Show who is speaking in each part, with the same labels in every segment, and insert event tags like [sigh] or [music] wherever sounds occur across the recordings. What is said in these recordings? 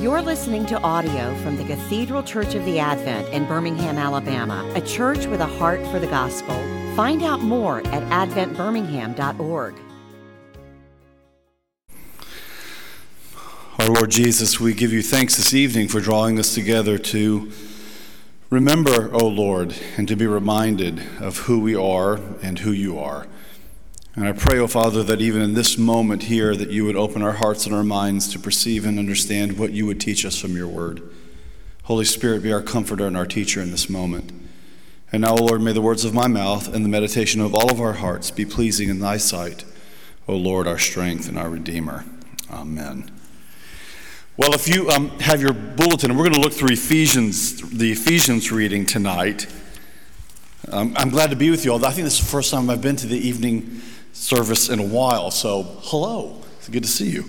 Speaker 1: You're listening to audio from the Cathedral Church of the Advent in Birmingham, Alabama, a church with a heart for the gospel. Find out more at adventbirmingham.org.
Speaker 2: Our Lord Jesus, we give you thanks this evening for drawing us together to remember, O Lord, and to be reminded of who we are and who you are. And I pray, O oh Father, that even in this moment here, that you would open our hearts and our minds to perceive and understand what you would teach us from your word. Holy Spirit, be our comforter and our teacher in this moment. And now, O Lord, may the words of my mouth and the meditation of all of our hearts be pleasing in thy sight, O Lord, our strength and our Redeemer. Amen. Well, if you um, have your bulletin, we're going to look through Ephesians, the Ephesians reading tonight. Um, I'm glad to be with you all. I think this is the first time I've been to the evening service in a while. So, hello. It's good to see you.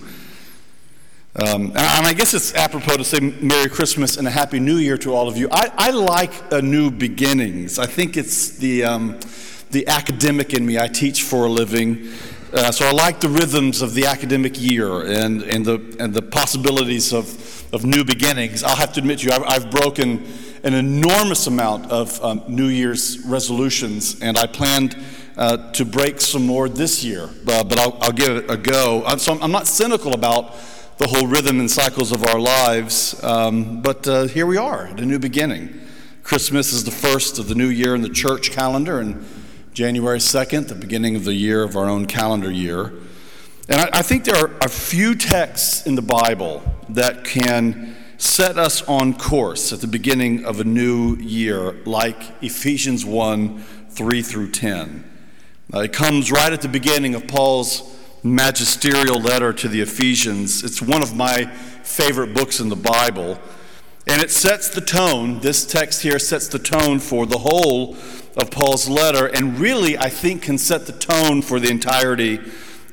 Speaker 2: Um, and I guess it's apropos to say Merry Christmas and a Happy New Year to all of you. I, I like a new beginnings. I think it's the, um, the academic in me. I teach for a living. Uh, so I like the rhythms of the academic year and, and, the, and the possibilities of, of new beginnings. I'll have to admit to you, I've, I've broken an enormous amount of um, New Year's resolutions, and I planned uh, to break some more this year, uh, but I'll, I'll, give it a go. I'm, so I'm not cynical about the whole rhythm and cycles of our lives, um, but uh, here we are at a new beginning. Christmas is the first of the new year in the church calendar, and January 2nd, the beginning of the year of our own calendar year. And I, I think there are a few texts in the Bible that can set us on course at the beginning of a new year, like Ephesians 1 3 through 10. Uh, it comes right at the beginning of Paul's magisterial letter to the Ephesians. It's one of my favorite books in the Bible. And it sets the tone, this text here sets the tone for the whole of Paul's letter, and really, I think, can set the tone for the entirety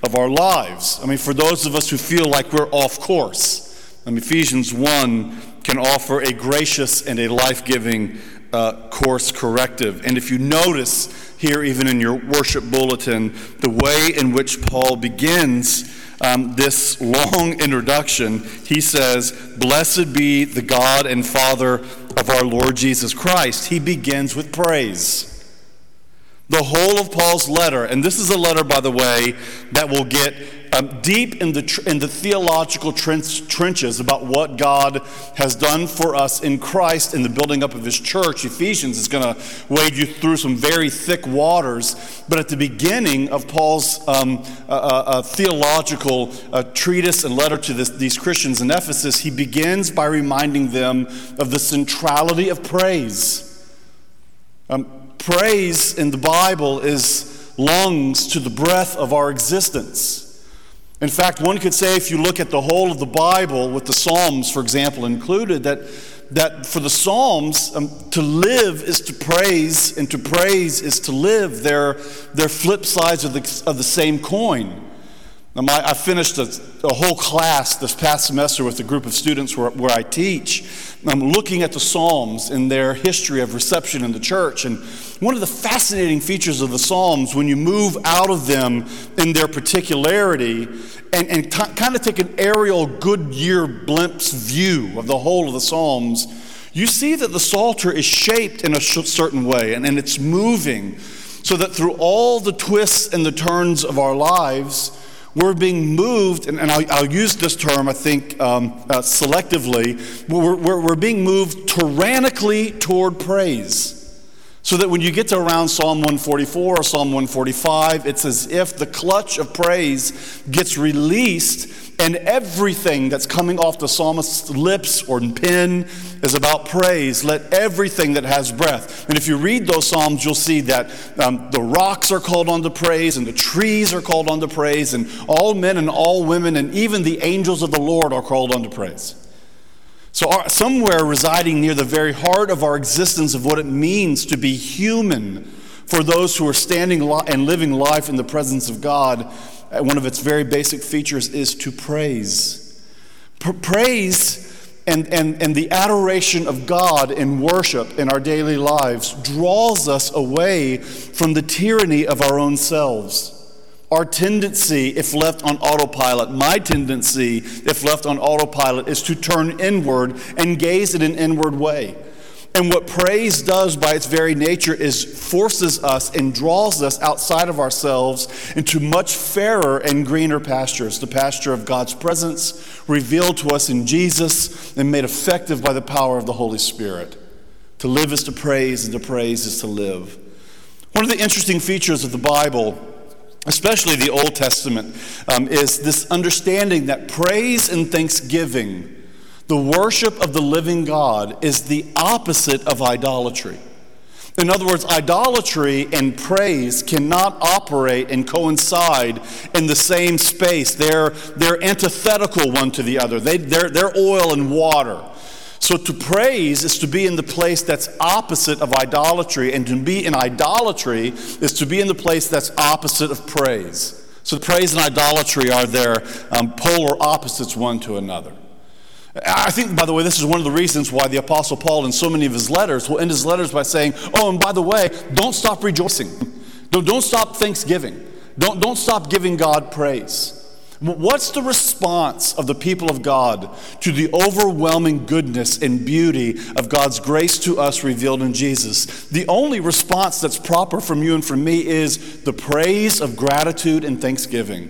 Speaker 2: of our lives. I mean, for those of us who feel like we're off course, I mean, Ephesians 1 can offer a gracious and a life giving uh, course corrective. And if you notice, here, even in your worship bulletin, the way in which Paul begins um, this long [laughs] introduction. He says, Blessed be the God and Father of our Lord Jesus Christ. He begins with praise. The whole of Paul's letter, and this is a letter, by the way, that will get um, deep in the, in the theological trench- trenches about what God has done for us in Christ in the building up of His church. Ephesians is going to wade you through some very thick waters. But at the beginning of Paul's um, uh, uh, uh, theological uh, treatise and letter to this, these Christians in Ephesus, he begins by reminding them of the centrality of praise. Um, praise in the Bible is lungs to the breath of our existence. In fact, one could say, if you look at the whole of the Bible, with the Psalms, for example, included, that, that for the Psalms, um, to live is to praise, and to praise is to live. They're, they're flip sides of the, of the same coin. Um, I, I finished a, a, whole class this past semester with a group of students where, where I teach. I'm looking at the Psalms and their history of reception in the church. And one of the fascinating features of the Psalms, when you move out of them in their particularity and, and t- kind of take an aerial Goodyear blimps view of the whole of the Psalms, you see that the Psalter is shaped in a certain way and, and it's moving so that through all the twists and the turns of our lives, we're being moved, and, and I'll, I'll, use this term, I think, um, uh, selectively, we're, we're, we're being moved tyrannically toward praise. So that when you get to around Psalm 144 or Psalm 145, it's as if the clutch of praise gets released and everything that's coming off the psalmist's lips or pen is about praise. Let everything that has breath. And if you read those psalms, you'll see that um, the rocks are called on to praise, and the trees are called on to praise, and all men and all women, and even the angels of the Lord are called on to praise. So, somewhere residing near the very heart of our existence of what it means to be human for those who are standing and living life in the presence of God uh, one of its very basic features is to praise. Praise and, and, and the adoration of God in worship in our daily lives draws us away from the tyranny of our own selves. Our tendency, if left on autopilot, my tendency, if left on autopilot, is to turn inward and gaze in an inward way. And what praise does by its very nature is forces us and draws us outside of ourselves into much fairer and greener pastures, the pasture of God's presence revealed to us in Jesus and made effective by the power of the Holy Spirit. To live is to praise, and to praise is to live. One of the interesting features of the Bible, especially the Old Testament, um, is this understanding that praise and thanksgiving the worship of the living God is the opposite of idolatry. In other words, idolatry and praise cannot operate and coincide in the same space. They're, they're antithetical one to the other, they, they're, they're oil and water. So to praise is to be in the place that's opposite of idolatry, and to be in idolatry is to be in the place that's opposite of praise. So praise and idolatry are their um, polar opposites one to another. I think, by the way, this is one of the reasons why the Apostle Paul, in so many of his letters, will end his letters by saying, Oh, and by the way, don't stop rejoicing. Don't, don't stop thanksgiving. Don't, don't stop giving God praise. What's the response of the people of God to the overwhelming goodness and beauty of God's grace to us revealed in Jesus? The only response that's proper from you and from me is the praise of gratitude and thanksgiving.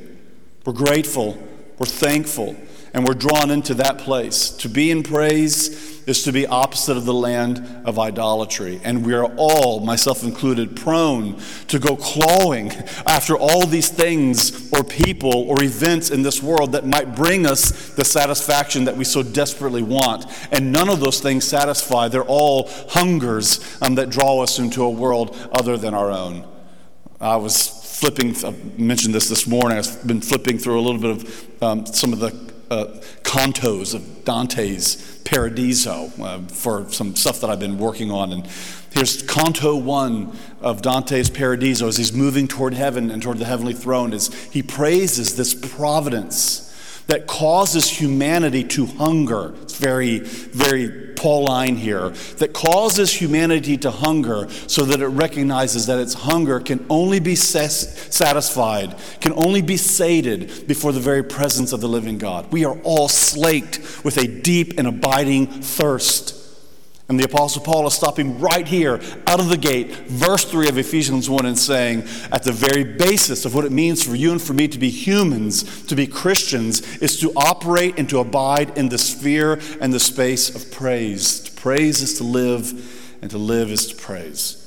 Speaker 2: We're grateful, we're thankful and we're drawn into that place. To be in praise is to be opposite of the land of idolatry. And we are all, myself included, prone to go clawing after all these things or people or events in this world that might bring us the satisfaction that we so desperately want. And none of those things satisfy. They're all hungers um, that draw us into a world other than our own. I was flipping, I mentioned this this morning, I've been flipping through a little bit of um, some of the uh, cantos of Dante's Paradiso uh, for some stuff that I've been working on. And here's Canto 1 of Dante's Paradiso as he's moving toward heaven and toward the heavenly throne, as he praises this providence that causes humanity to hunger. It's very, very Pauline here, that causes humanity to hunger so that it recognizes that its hunger can only be satisfied, can only be sated before the very presence of the living God. We are all slaked with a deep and abiding thirst. And the Apostle Paul is stopping right here, out of the gate, verse 3 of Ephesians 1, and saying, at the very basis of what it means for you and for me to be humans, to be Christians, is to operate and to abide in the sphere and the space of praise. To praise is to live, and to live is to praise.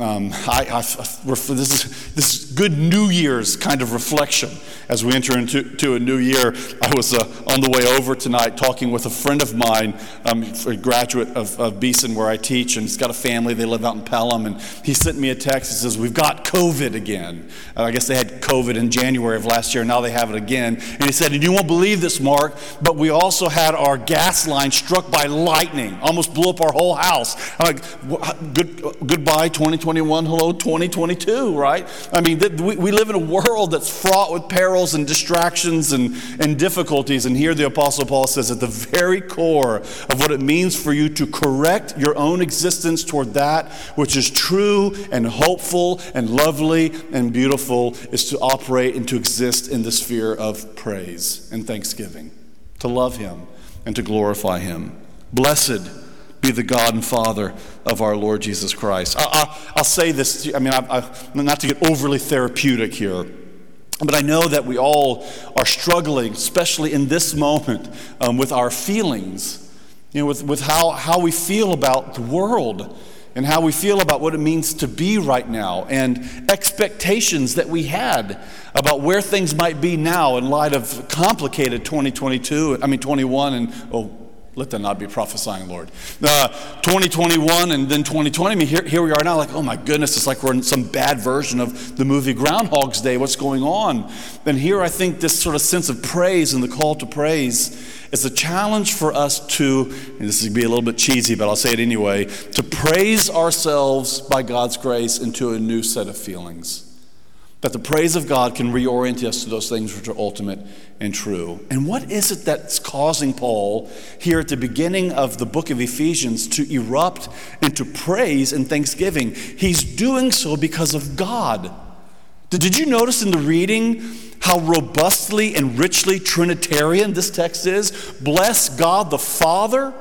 Speaker 2: Um, I, I, this, is, this is good New Year's kind of reflection as we enter into to a new year. I was uh, on the way over tonight talking with a friend of mine, um, a graduate of, of Beeson where I teach, and he's got a family. They live out in Pelham, and he sent me a text. He says, "We've got COVID again." Uh, I guess they had COVID in January of last year. And now they have it again. And he said, "And you won't believe this, Mark, but we also had our gas line struck by lightning. Almost blew up our whole house." I'm like, "Good, goodbye, 20." 2021, hello, 2022, right? I mean, th- we, we live in a world that's fraught with perils and distractions and, and difficulties. And here the Apostle Paul says, at the very core of what it means for you to correct your own existence toward that which is true and hopeful and lovely and beautiful is to operate and to exist in the sphere of praise and thanksgiving, to love Him and to glorify Him. Blessed be the God and Father of our Lord Jesus Christ. I, will say this, I mean, I, I, not to get overly therapeutic here, but I know that we all are struggling, especially in this moment, um, with our feelings, you know, with, with how, how we feel about the world and how we feel about what it means to be right now and expectations that we had about where things might be now in light of complicated 2022, I mean 21 and oh let them not be prophesying, Lord. Uh, 2021 and then 2020. I mean, here, here we are now, like, oh my goodness, it's like we're in some bad version of the movie Groundhog's Day. What's going on? And here I think this sort of sense of praise and the call to praise is a challenge for us to, and this is gonna be a little bit cheesy, but I'll say it anyway, to praise ourselves by God's grace into a new set of feelings. That the praise of God can reorient us to those things which are ultimate and true. And what is it that's causing Paul here at the beginning of the book of Ephesians to erupt into praise and thanksgiving? He's doing so because of God. Did you notice in the reading how robustly and richly Trinitarian this text is? Bless God the Father,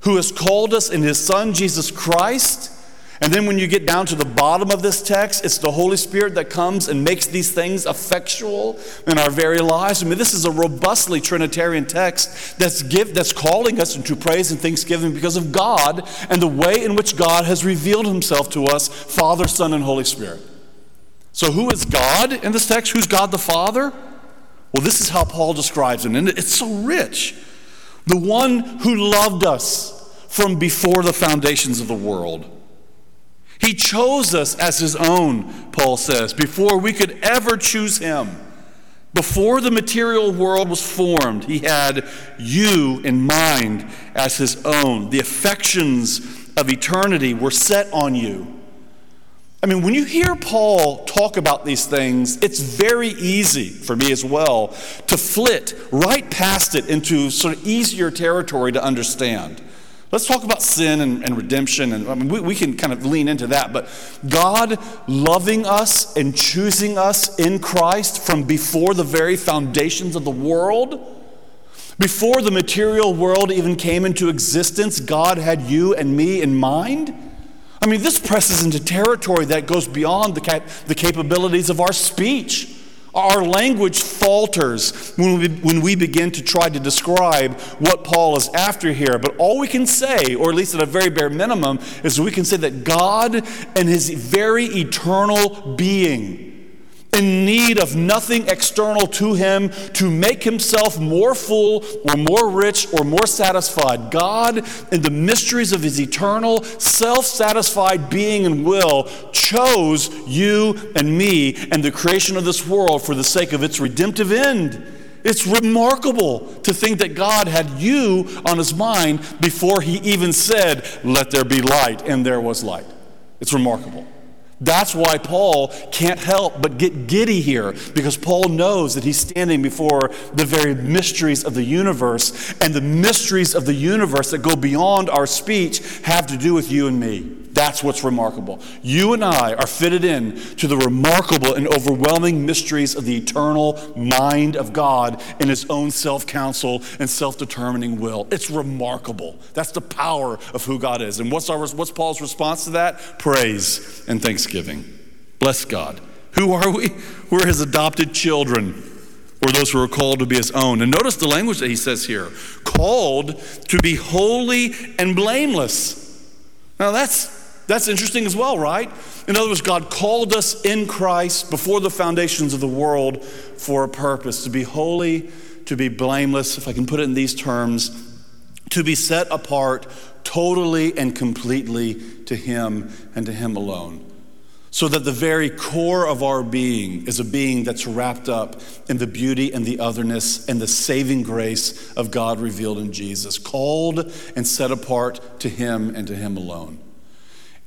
Speaker 2: who has called us in his Son, Jesus Christ. And then when you get down to the bottom of this text, it's the Holy Spirit that comes and makes these things effectual in our very lives. I mean, this is a robustly Trinitarian text that's, give, that's calling us into praise and thanksgiving because of God and the way in which God has revealed himself to us, Father, Son, and Holy Spirit. So, who is God in this text? Who's God the Father? Well, this is how Paul describes him, and it's so rich. The one who loved us from before the foundations of the world. He chose us as his own, Paul says, before we could ever choose him. Before the material world was formed, he had you in mind as his own. The affections of eternity were set on you. I mean, when you hear Paul talk about these things, it's very easy for me as well to flit right past it into sort of easier territory to understand. Let's talk about sin and, and redemption, and I mean, we, we can kind of lean into that. But God loving us and choosing us in Christ from before the very foundations of the world, before the material world even came into existence, God had you and me in mind. I mean, this presses into territory that goes beyond the, cap- the capabilities of our speech. Our language falters when we, when we begin to try to describe what Paul is after here. But all we can say, or at least at a very bare minimum, is we can say that God and his very eternal being in need of nothing external to him to make himself more full or more rich or more satisfied. God, in the mysteries of his eternal, self satisfied being and will, chose you and me and the creation of this world for the sake of its redemptive end. It's remarkable to think that God had you on his mind before he even said, Let there be light, and there was light. It's remarkable. That's why Paul can't help but get giddy here, because Paul knows that he's standing before the very mysteries of the universe, and the mysteries of the universe that go beyond our speech have to do with you and me. That's what's remarkable. You and I are fitted in to the remarkable and overwhelming mysteries of the eternal mind of God in his own self counsel and self determining will. It's remarkable. That's the power of who God is. And what's, our, what's Paul's response to that? Praise and thanksgiving. Bless God. Who are we? We're his adopted children or those who are called to be his own. And notice the language that he says here called to be holy and blameless. Now that's that's interesting as well, right? In other words, God called us in Christ before the foundations of the world for a purpose to be holy, to be blameless, if I can put it in these terms, to be set apart totally and completely to Him and to Him alone. So that the very core of our being is a being that's wrapped up in the beauty and the otherness and the saving grace of God revealed in Jesus, called and set apart to Him and to Him alone.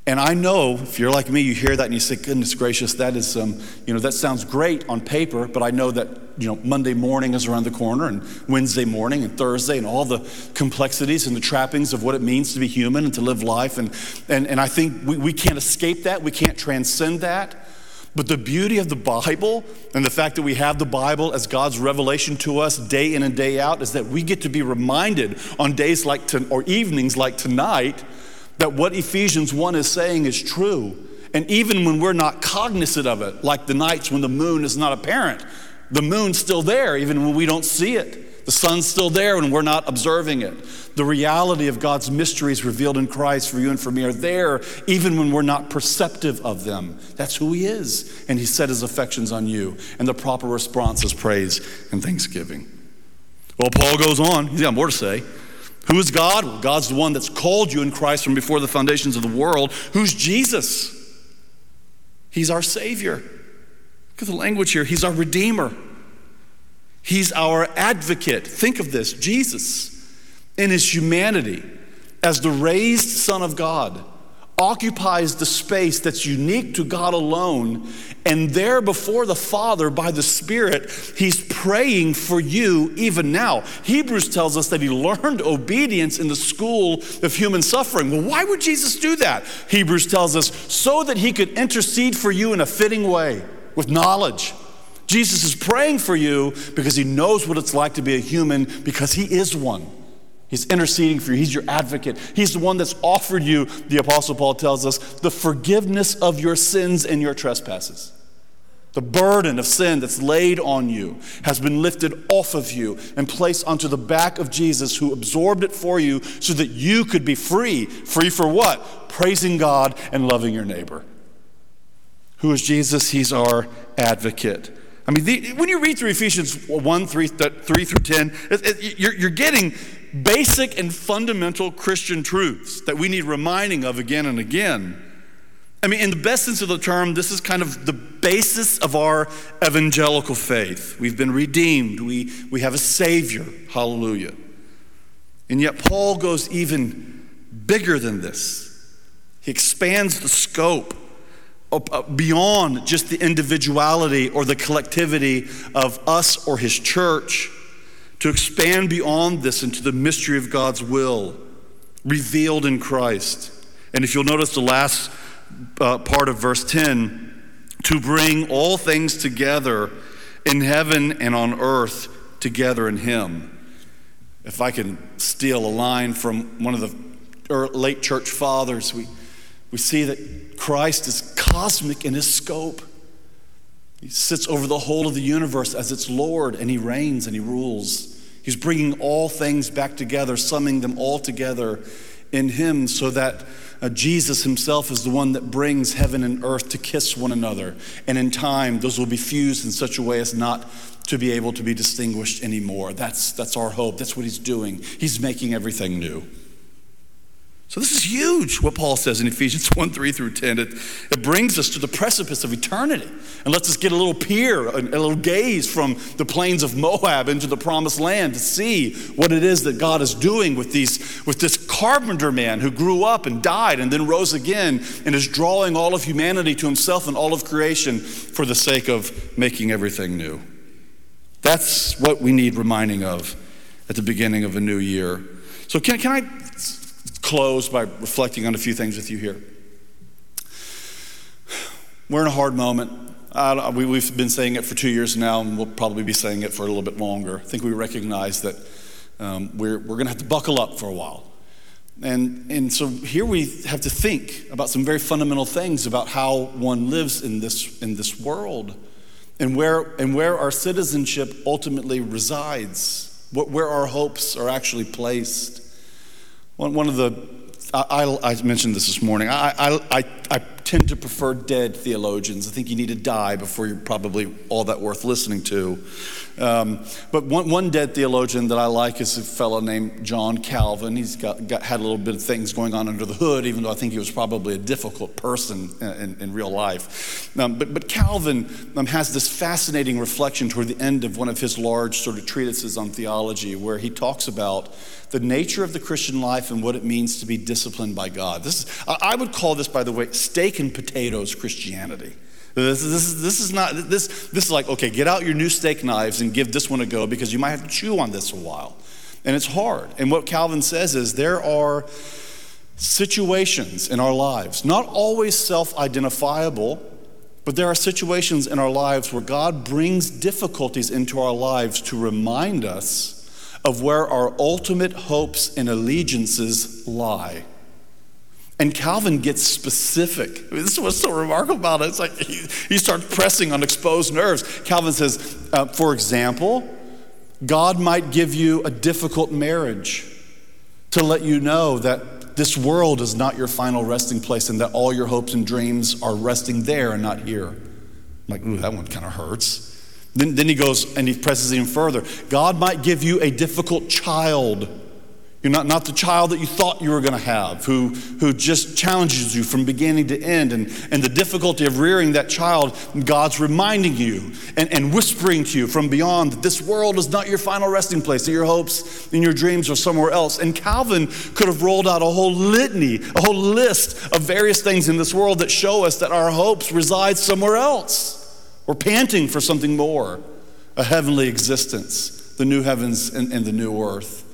Speaker 2: And I know if you're like me, you hear that and you say, goodness gracious, that is, um, you know, that sounds great on paper, but I know that, you know, Monday morning is around the corner and Wednesday morning and Thursday and all the complexities and the trappings of what it means to be human and to live life. And, and, and I think we, we can't escape that. We can't transcend that. But the beauty of the Bible and the fact that we have the Bible as God's revelation to us day in and day out is that we get to be reminded on days like, to, or evenings like tonight, that what Ephesians 1 is saying is true. And even when we're not cognizant of it, like the nights when the moon is not apparent, the moon's still there even when we don't see it. The sun's still there when we're not observing it. The reality of God's mysteries revealed in Christ for you and for me are there even when we're not perceptive of them. That's who He is. And He set His affections on you. And the proper response is praise and thanksgiving. Well, Paul goes on. He's got more to say. Who is God? Well, God's the one that's called you in Christ from before the foundations of the world. Who's Jesus? He's our Savior. Look at the language here. He's our Redeemer. He's our advocate. Think of this Jesus, in his humanity, as the raised Son of God occupies the space that's unique to God alone. And there before the Father, by the Spirit, He's praying for you even now. Hebrews tells us that He learned obedience in the school of human suffering. Well, why would Jesus do that? Hebrews tells us so that He could intercede for you in a fitting way. with knowledge. Jesus is praying for you because he knows what it's like to be a human because he is one. He's interceding for you. He's your advocate. He's the one that's offered you, the Apostle Paul tells us, the forgiveness of your sins and your trespasses. The burden of sin that's laid on you has been lifted off of you and placed onto the back of Jesus, who absorbed it for you so that you could be free. Free for what? Praising God and loving your neighbor. Who is Jesus? He's our advocate. I mean, the, when you read through Ephesians 1 3, 3 through 10, it, it, you're, you're getting basic and fundamental Christian truths that we need reminding of again and again. I mean, in the best sense of the term, this is kind of the basis of our evangelical faith. We've been redeemed, we, we have a Savior. Hallelujah. And yet, Paul goes even bigger than this. He expands the scope beyond just the individuality or the collectivity of us or his church to expand beyond this into the mystery of God's will revealed in Christ. And if you'll notice the last uh, part of verse 10 to bring all things together in heaven and on earth together in Him. If I can steal a line from one of the late church fathers, we, we see that Christ is cosmic in His scope. He sits over the whole of the universe as its Lord, and He reigns and He rules. He's bringing all things back together, summing them all together in Him so that uh, Jesus himself is the one that brings heaven and earth to kiss one another. And in time, those will be fused in such a way as not to be able to be distinguished anymore. That's, that's our hope. That's what he's doing. He's making everything new. So, this is huge, what Paul says in Ephesians [laughs] 1 3 through 10. It, it brings us to the precipice of eternity and lets us get a little peer, a, a little gaze from the plains of Moab into the promised land to see what it is that God is doing with, these, with this carpenter man who grew up and died and then rose again and is drawing all of humanity to himself and all of creation for the sake of making everything new. That's what we need reminding of at the beginning of a new year. So, can, can I close by reflecting on a few things with you here. We're in a hard moment. We, have been saying it for two years now, and we'll probably be saying it for a little bit longer. I think we recognize that um, we're, we're going to have to buckle up for a while. And, and so here we have to think about some very fundamental things about how one lives in this, in this world and where, and where our citizenship ultimately resides, what, where our hopes are actually placed. One, one of the, I, I, mentioned this this morning, I, I, I, tend to prefer dead theologians. I think you need to die before you're probably all that worth listening to. Um, but one, one dead theologian that I like is a fellow named John Calvin. He's got, got, had a little bit of things going on under the hood, even though I think he was probably a difficult person in, in real life. Um, but, but Calvin um, has this fascinating reflection toward the end of one of his large sort of treatises on theology, where he talks about the nature of the Christian life and what it means to be disciplined by God. This is, I would call this, by the way, steak and potatoes Christianity. This, this, this is not, this, this is like, okay, get out your new steak knives and give this one a go because you might have to chew on this a while. And it's hard. And what Calvin says is there are situations in our lives, not always self identifiable, but there are situations in our lives where God brings difficulties into our lives to remind us of where our ultimate hopes and allegiances lie. And Calvin gets specific. This is what's so remarkable about it. It's like he, he starts pressing on exposed nerves. Calvin says, uh, for example, God might give you a difficult marriage to let you know that this world is not your final resting place and that all your hopes and dreams are resting there and not here. I'm like, ooh, that one kind of hurts. Then, then he goes and he presses even further. God might give you a difficult child. You're not, not the child that you thought you were going to have, who, who just challenges you from beginning to end. And, and the difficulty of rearing that child, God's reminding you and, and whispering to you from beyond that this world is not your final resting place, that your hopes and your dreams are somewhere else. And Calvin could have rolled out a whole litany, a whole list of various things in this world that show us that our hopes reside somewhere else. We're panting for something more a heavenly existence, the new heavens and, and the new earth.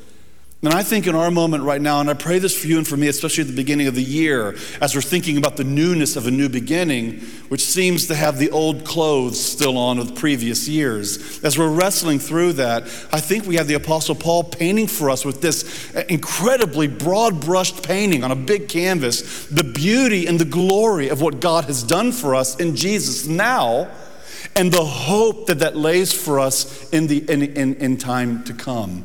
Speaker 2: And I think in our moment right now, and I pray this for you and for me, especially at the beginning of the year, as we're thinking about the newness of a new beginning, which seems to have the old clothes still on of previous years. As we're wrestling through that, I think we have the Apostle Paul painting for us with this incredibly broad brushed painting on a big canvas the beauty and the glory of what God has done for us in Jesus now and the hope that that lays for us in, the, in, in, in time to come.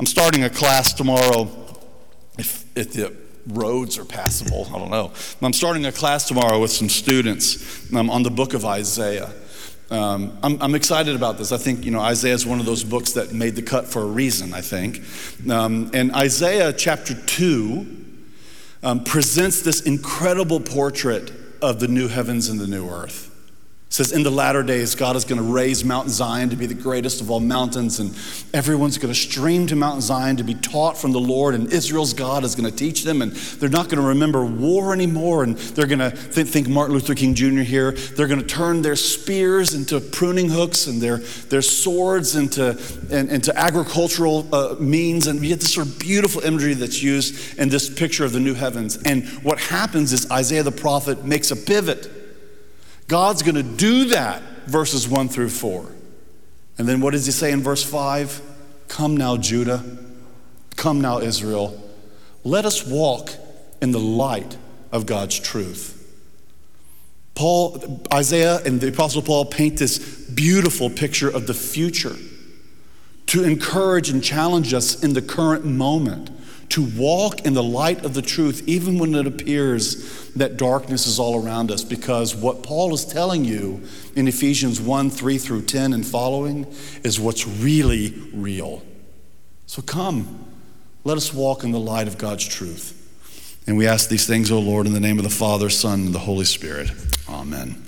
Speaker 2: I'm starting a class tomorrow. If, if the roads are passable, I don't know. I'm starting a class tomorrow with some students um, on the book of Isaiah. Um, I'm, I'm, excited about this. I think you know Isaiah is one of those books that made the cut for a reason. I think, um, and Isaiah chapter two um, presents this incredible portrait of the new heavens and the new earth. Says, In the latter days, God is going to raise Mount Zion to be the greatest of all mountains, and everyone's going to stream to Mount Zion to be taught from the Lord, and Israel's God is going to teach them, and they're not going to remember war anymore, and they're going to th- think Martin Luther King Jr. here. They're going to turn their spears into pruning hooks and their, their swords into, and, into agricultural uh, means, and we get this sort of beautiful imagery that's used in this picture of the new heavens. And what happens is Isaiah the prophet makes a pivot. God's going to do that, verses 1 through 4. And then what does he say in verse 5? Come now, Judah. Come now, Israel. Let us walk in the light of God's truth. Paul, Isaiah, and the Apostle Paul paint this beautiful picture of the future to encourage and challenge us in the current moment to walk in the light of the truth, even when it appears that darkness is all around us. Because what Paul is telling you in Ephesians 1 3 through 10 and following is what's really real. So come, let us walk in the light of God's truth. And we ask these things, O Lord, in the name of the Father, Son, and the Holy Spirit. Amen.